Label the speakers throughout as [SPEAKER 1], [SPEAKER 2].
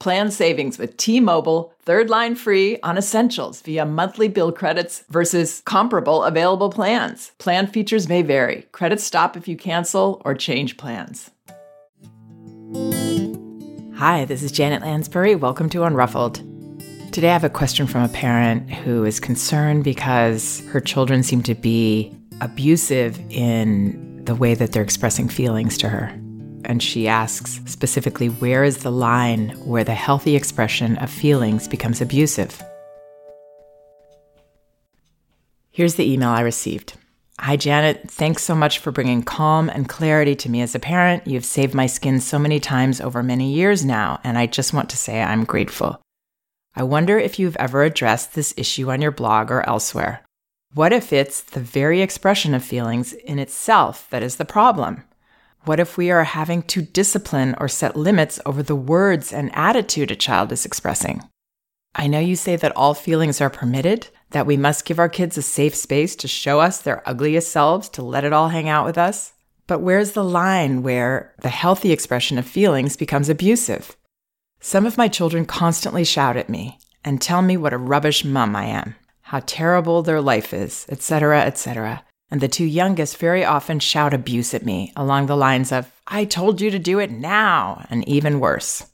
[SPEAKER 1] Plan savings with T-Mobile, third line free on essentials via monthly bill credits versus comparable available plans. Plan features may vary. Credits stop if you cancel or change plans. Hi, this is Janet Lansbury. Welcome to Unruffled. Today I have a question from a parent who is concerned because her children seem to be abusive in the way that they're expressing feelings to her and she asks specifically where is the line where the healthy expression of feelings becomes abusive? Here's the email I received. Hi, Janet. Thanks so much for bringing calm and clarity to me as a parent. You've saved my skin so many times over many years now, and I just want to say I'm grateful. I wonder if you've ever addressed this issue on your blog or elsewhere. What if it's the very expression of feelings in itself that is the problem? What if we are having to discipline or set limits over the words and attitude a child is expressing? I know you say that all feelings are permitted, that we must give our kids a safe space to show us their ugliest selves, to let it all hang out with us. But where's the line where the healthy expression of feelings becomes abusive? Some of my children constantly shout at me and tell me what a rubbish mum I am, how terrible their life is, etc., etc and the two youngest very often shout abuse at me along the lines of, I told you to do it now, and even worse.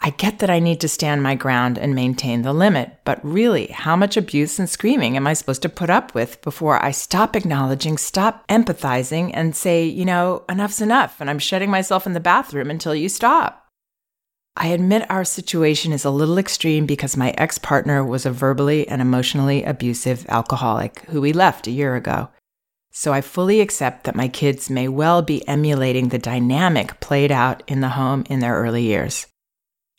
[SPEAKER 1] I get that I need to stand my ground and maintain the limit, but really, how much abuse and screaming am I supposed to put up with before I stop acknowledging, stop empathizing, and say, you know, enough's enough, and I'm shutting myself in the bathroom until you stop? I admit our situation is a little extreme because my ex partner was a verbally and emotionally abusive alcoholic who we left a year ago. So I fully accept that my kids may well be emulating the dynamic played out in the home in their early years.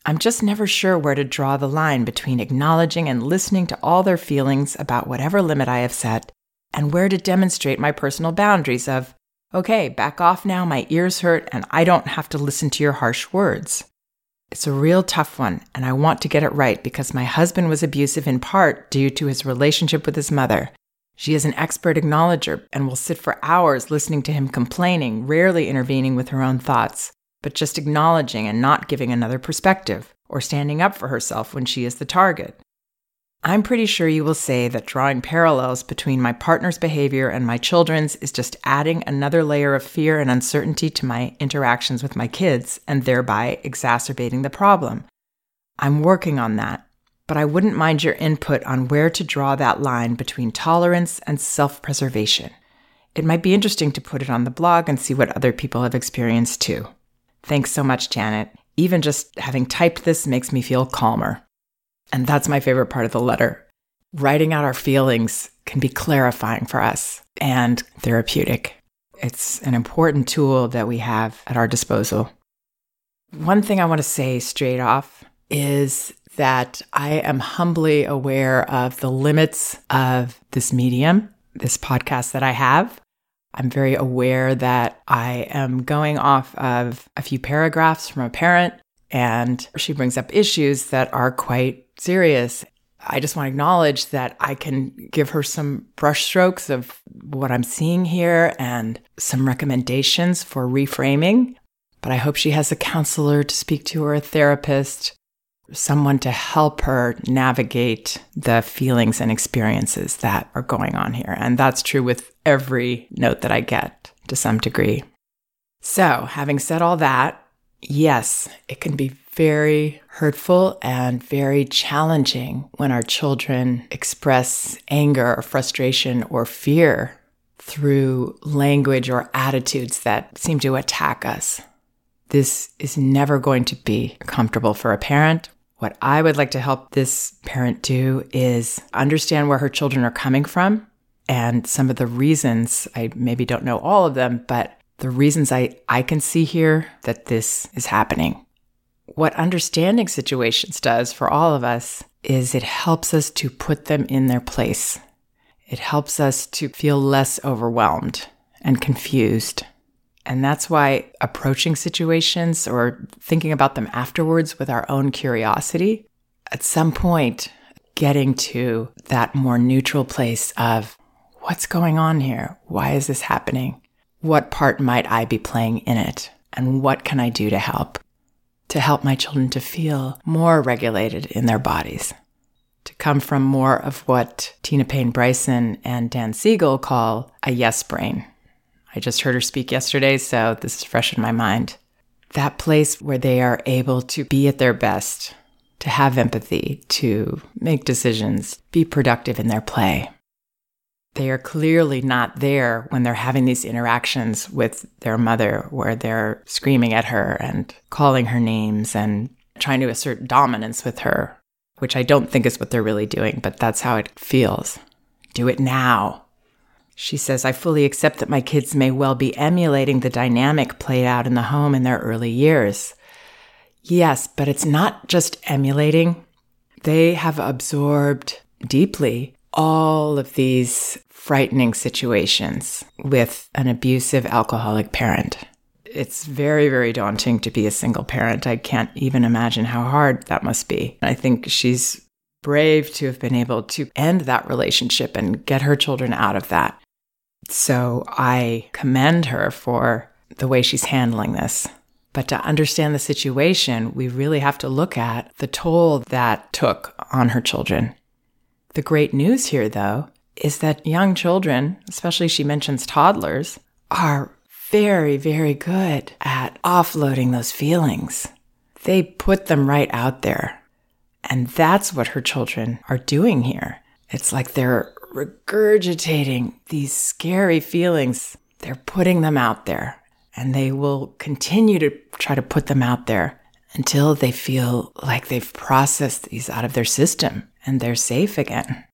[SPEAKER 1] I'm just never sure where to draw the line between acknowledging and listening to all their feelings about whatever limit I have set, and where to demonstrate my personal boundaries of, okay, back off now, my ears hurt, and I don't have to listen to your harsh words. It's a real tough one, and I want to get it right because my husband was abusive in part due to his relationship with his mother, she is an expert acknowledger and will sit for hours listening to him complaining, rarely intervening with her own thoughts, but just acknowledging and not giving another perspective or standing up for herself when she is the target. I'm pretty sure you will say that drawing parallels between my partner's behavior and my children's is just adding another layer of fear and uncertainty to my interactions with my kids and thereby exacerbating the problem. I'm working on that but I wouldn't mind your input on where to draw that line between tolerance and self preservation. It might be interesting to put it on the blog and see what other people have experienced too. Thanks so much, Janet. Even just having typed this makes me feel calmer. And that's my favorite part of the letter. Writing out our feelings can be clarifying for us and therapeutic. It's an important tool that we have at our disposal. One thing I want to say straight off is that I am humbly aware of the limits of this medium, this podcast that I have. I'm very aware that I am going off of a few paragraphs from a parent, and she brings up issues that are quite serious. I just want to acknowledge that I can give her some brushstrokes of what I'm seeing here and some recommendations for reframing. But I hope she has a counselor to speak to or a therapist, someone to help her navigate the feelings and experiences that are going on here. And that's true with every note that I get to some degree. So, having said all that, yes, it can be very hurtful and very challenging when our children express anger or frustration or fear through language or attitudes that seem to attack us. This is never going to be comfortable for a parent. What I would like to help this parent do is understand where her children are coming from and some of the reasons. I maybe don't know all of them, but the reasons I, I can see here that this is happening. What understanding situations does for all of us is it helps us to put them in their place. It helps us to feel less overwhelmed and confused. And that's why approaching situations or thinking about them afterwards with our own curiosity, at some point, getting to that more neutral place of what's going on here? Why is this happening? What part might I be playing in it? And what can I do to help? To help my children to feel more regulated in their bodies, to come from more of what Tina Payne Bryson and Dan Siegel call a yes brain. I just heard her speak yesterday, so this is fresh in my mind. That place where they are able to be at their best, to have empathy, to make decisions, be productive in their play they are clearly not there when they're having these interactions with their mother, where they're screaming at her and calling her names and trying to assert dominance with her, which I don't think is what they're really doing, but that's how it feels. Do it now. She says, I fully accept that my kids may well be emulating the dynamic played out in the home in their early years. Yes, but it's not just emulating. They have absorbed deeply all of these frightening situations with an abusive alcoholic parent. It's very, very daunting to be a single parent. I can't even imagine how hard that must be. I think she's brave to have been able to end that relationship and get her children out of that. So I commend her for the way she's handling this. But to understand the situation, we really have to look at the toll that took on her children. The great news here, though, is that young children, especially she mentions toddlers, are very, very good at offloading those feelings. They put them right out there. And that's what her children are doing here. It's like they're regurgitating these scary feelings. They're putting them out there and they will continue to try to put them out there until they feel like they've processed these out of their system and they're safe again.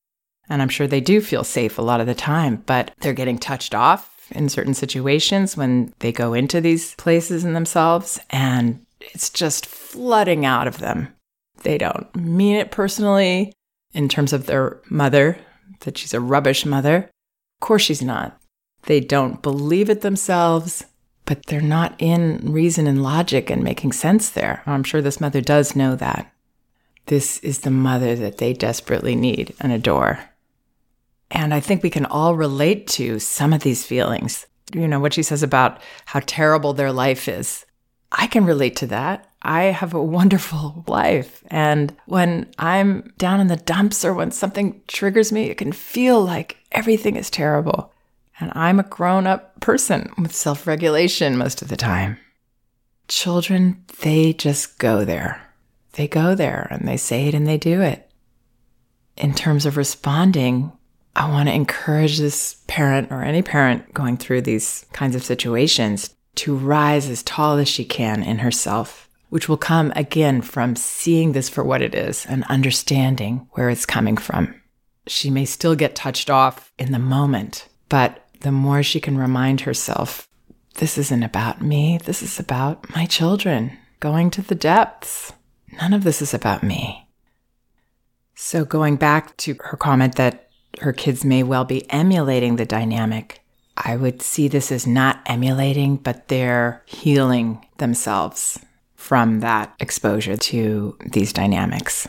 [SPEAKER 1] And I'm sure they do feel safe a lot of the time, but they're getting touched off in certain situations when they go into these places in themselves, and it's just flooding out of them. They don't mean it personally in terms of their mother, that she's a rubbish mother. Of course, she's not. They don't believe it themselves, but they're not in reason and logic and making sense there. I'm sure this mother does know that. This is the mother that they desperately need and adore. And I think we can all relate to some of these feelings. You know, what she says about how terrible their life is. I can relate to that. I have a wonderful life. And when I'm down in the dumps or when something triggers me, it can feel like everything is terrible. And I'm a grown up person with self regulation most of the time. Children, they just go there. They go there and they say it and they do it. In terms of responding, I want to encourage this parent or any parent going through these kinds of situations to rise as tall as she can in herself, which will come again from seeing this for what it is and understanding where it's coming from. She may still get touched off in the moment, but the more she can remind herself, this isn't about me, this is about my children going to the depths. None of this is about me. So, going back to her comment that her kids may well be emulating the dynamic. I would see this as not emulating, but they're healing themselves from that exposure to these dynamics.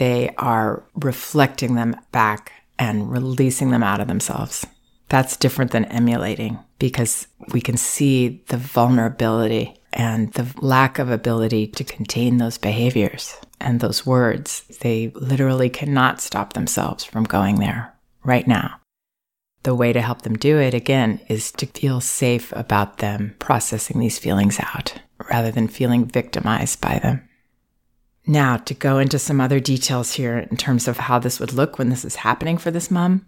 [SPEAKER 1] they are reflecting them back and releasing them out of themselves. That's different than emulating because we can see the vulnerability and the lack of ability to contain those behaviors and those words. They literally cannot stop themselves from going there right now. The way to help them do it, again, is to feel safe about them processing these feelings out rather than feeling victimized by them. Now, to go into some other details here in terms of how this would look when this is happening for this mom.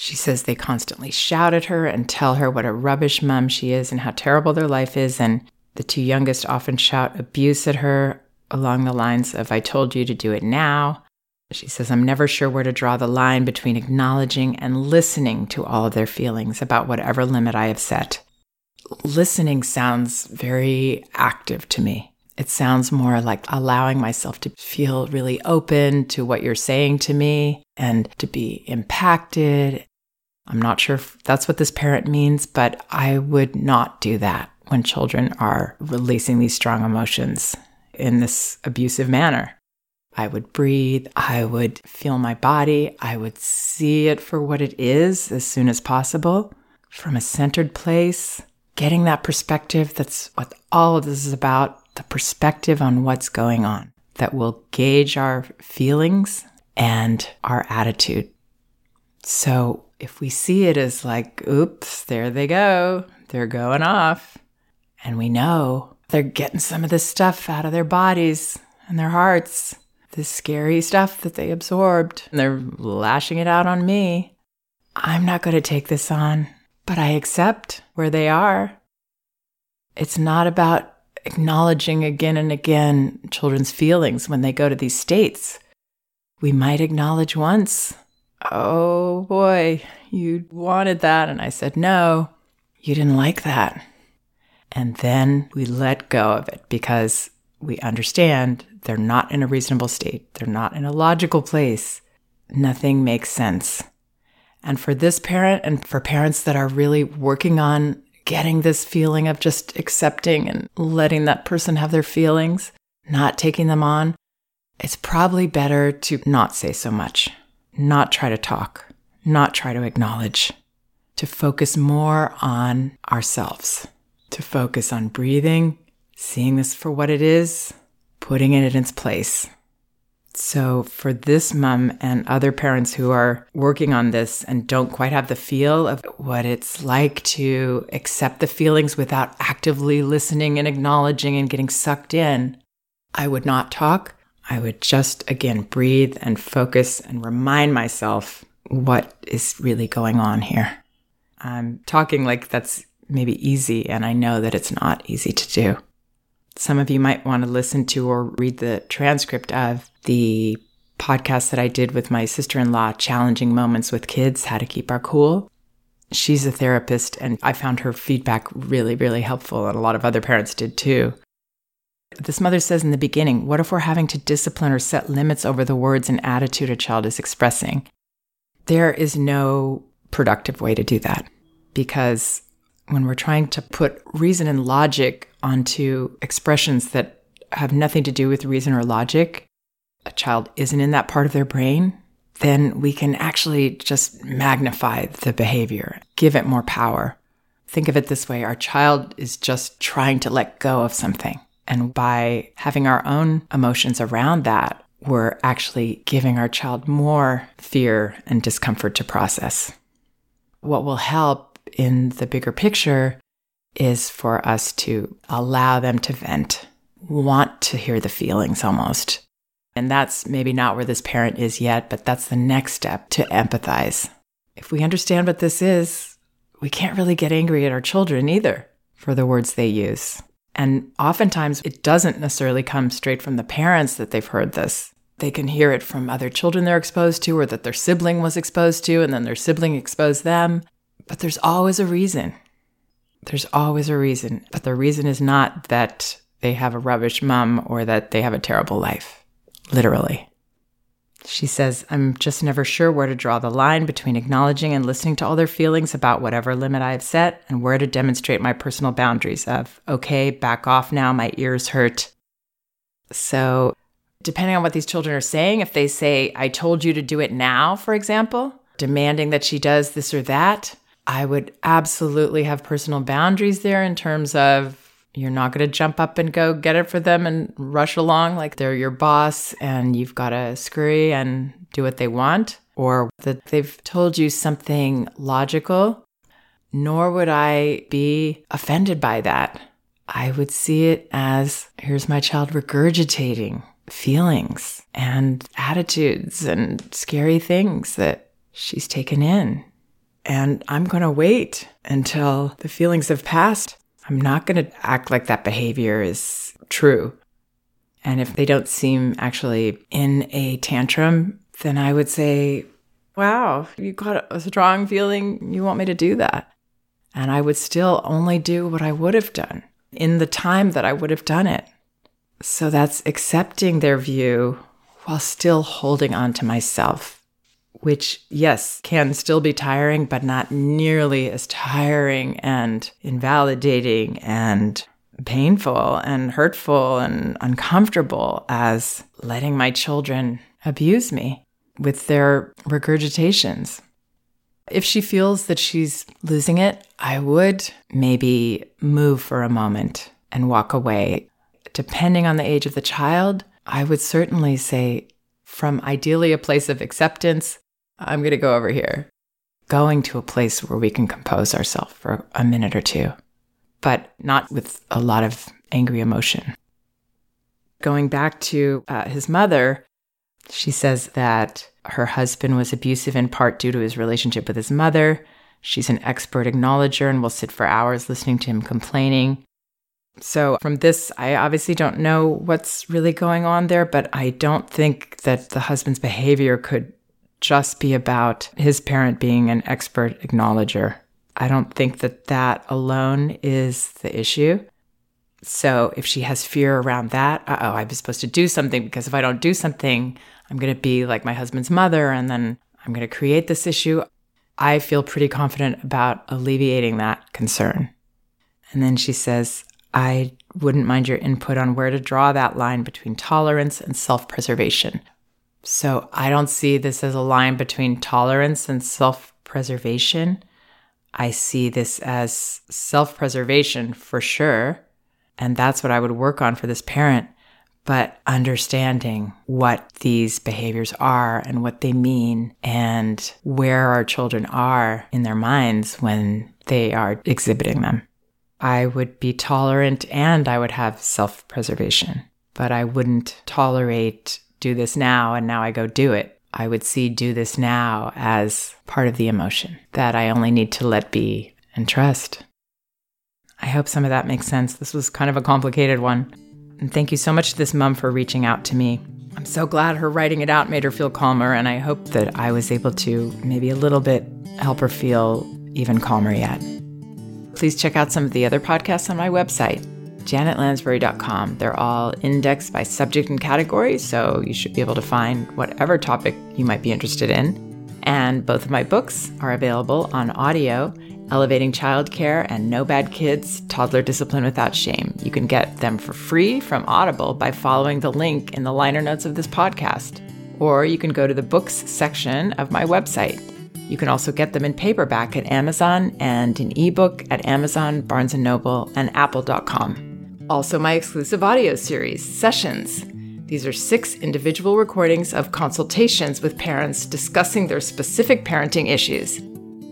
[SPEAKER 1] She says they constantly shout at her and tell her what a rubbish mom she is and how terrible their life is. And the two youngest often shout abuse at her along the lines of, I told you to do it now. She says, I'm never sure where to draw the line between acknowledging and listening to all of their feelings about whatever limit I have set. Listening sounds very active to me. It sounds more like allowing myself to feel really open to what you're saying to me and to be impacted. I'm not sure if that's what this parent means, but I would not do that when children are releasing these strong emotions in this abusive manner. I would breathe. I would feel my body. I would see it for what it is as soon as possible from a centered place, getting that perspective. That's what all of this is about the perspective on what's going on that will gauge our feelings and our attitude. So if we see it as like, oops, there they go, they're going off, and we know they're getting some of this stuff out of their bodies and their hearts this scary stuff that they absorbed. And they're lashing it out on me. I'm not going to take this on, but I accept where they are. It's not about acknowledging again and again children's feelings when they go to these states. We might acknowledge once, oh boy, you wanted that. And I said, no, you didn't like that. And then we let go of it because we understand they're not in a reasonable state. They're not in a logical place. Nothing makes sense. And for this parent and for parents that are really working on getting this feeling of just accepting and letting that person have their feelings, not taking them on, it's probably better to not say so much, not try to talk, not try to acknowledge, to focus more on ourselves, to focus on breathing, seeing this for what it is, putting it in its place. So, for this mom and other parents who are working on this and don't quite have the feel of what it's like to accept the feelings without actively listening and acknowledging and getting sucked in, I would not talk. I would just, again, breathe and focus and remind myself what is really going on here. I'm talking like that's maybe easy, and I know that it's not easy to do some of you might want to listen to or read the transcript of the podcast that I did with my sister in law, Challenging Moments with Kids How to Keep Our Cool. She's a therapist, and I found her feedback really, really helpful, and a lot of other parents did too. This mother says in the beginning, What if we're having to discipline or set limits over the words and attitude a child is expressing? There is no productive way to do that because when we're trying to put reason and logic onto expressions that have nothing to do with reason or logic, a child isn't in that part of their brain, then we can actually just magnify the behavior, give it more power. Think of it this way our child is just trying to let go of something. And by having our own emotions around that, we're actually giving our child more fear and discomfort to process. What will help in the bigger picture is for us to allow them to vent, want to hear the feelings almost. And that's maybe not where this parent is yet, but that's the next step to empathize. If we understand what this is, we can't really get angry at our children either for the words they use. And oftentimes it doesn't necessarily come straight from the parents that they've heard this. They can hear it from other children they're exposed to or that their sibling was exposed to, and then their sibling exposed them. But there's always a reason. There's always a reason. But the reason is not that they have a rubbish mom or that they have a terrible life. Literally. She says, I'm just never sure where to draw the line between acknowledging and listening to all their feelings about whatever limit I have set and where to demonstrate my personal boundaries of, okay, back off now, my ears hurt. So depending on what these children are saying, if they say, I told you to do it now, for example, demanding that she does this or that, I would absolutely have personal boundaries there in terms of you're not going to jump up and go get it for them and rush along like they're your boss and you've got to scurry and do what they want, or that they've told you something logical. Nor would I be offended by that. I would see it as here's my child regurgitating feelings and attitudes and scary things that she's taken in. And I'm going to wait until the feelings have passed. I'm not going to act like that behavior is true. And if they don't seem actually in a tantrum, then I would say, wow, you got a strong feeling you want me to do that. And I would still only do what I would have done in the time that I would have done it. So that's accepting their view while still holding on to myself, which, yes, can still be tiring, but not nearly as tiring and invalidating and painful and hurtful and uncomfortable as letting my children abuse me with their regurgitations. If she feels that she's losing it, I would maybe move for a moment and walk away depending on the age of the child, I would certainly say from ideally a place of acceptance, I'm going to go over here. Going to a place where we can compose ourselves for a minute or two, but not with a lot of angry emotion. Going back to uh, his mother, she says that her husband was abusive in part due to his relationship with his mother. She's an expert acknowledger and will sit for hours listening to him complaining. So, from this, I obviously don't know what's really going on there, but I don't think that the husband's behavior could just be about his parent being an expert acknowledger. I don't think that that alone is the issue. So, if she has fear around that, oh, I'm supposed to do something because if I don't do something, I'm going to be like my husband's mother and then I'm going to create this issue. I feel pretty confident about alleviating that concern. And then she says, I wouldn't mind your input on where to draw that line between tolerance and self preservation. So I don't see this as a line between tolerance and self preservation. I see this as self preservation for sure. And that's what I would work on for this parent. But understanding what these behaviors are and what they mean and where our children are in their minds when they are exhibiting them. I would be tolerant and I would have self preservation, but I wouldn't tolerate do this now and now I go do it. I would see do this now as part of the emotion that I only need to let be and trust. I hope some of that makes sense. This was kind of a complicated one. And thank you so much to this mom for reaching out to me. I'm so glad her writing it out made her feel calmer, and I hope that I was able to maybe a little bit help her feel even calmer yet. Please check out some of the other podcasts on my website, janetlansbury.com. They're all indexed by subject and category, so you should be able to find whatever topic you might be interested in. And both of my books are available on audio Elevating Childcare and No Bad Kids Toddler Discipline Without Shame. You can get them for free from Audible by following the link in the liner notes of this podcast. Or you can go to the books section of my website you can also get them in paperback at Amazon and in ebook at Amazon, Barnes & Noble, and apple.com. Also my exclusive audio series, Sessions. These are six individual recordings of consultations with parents discussing their specific parenting issues.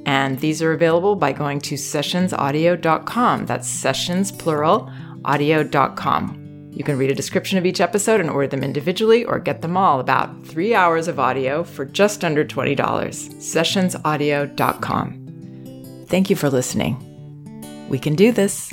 [SPEAKER 1] And these are available by going to sessionsaudio.com. That's sessions plural audio.com. You can read a description of each episode and order them individually or get them all about three hours of audio for just under $20. Sessionsaudio.com. Thank you for listening. We can do this.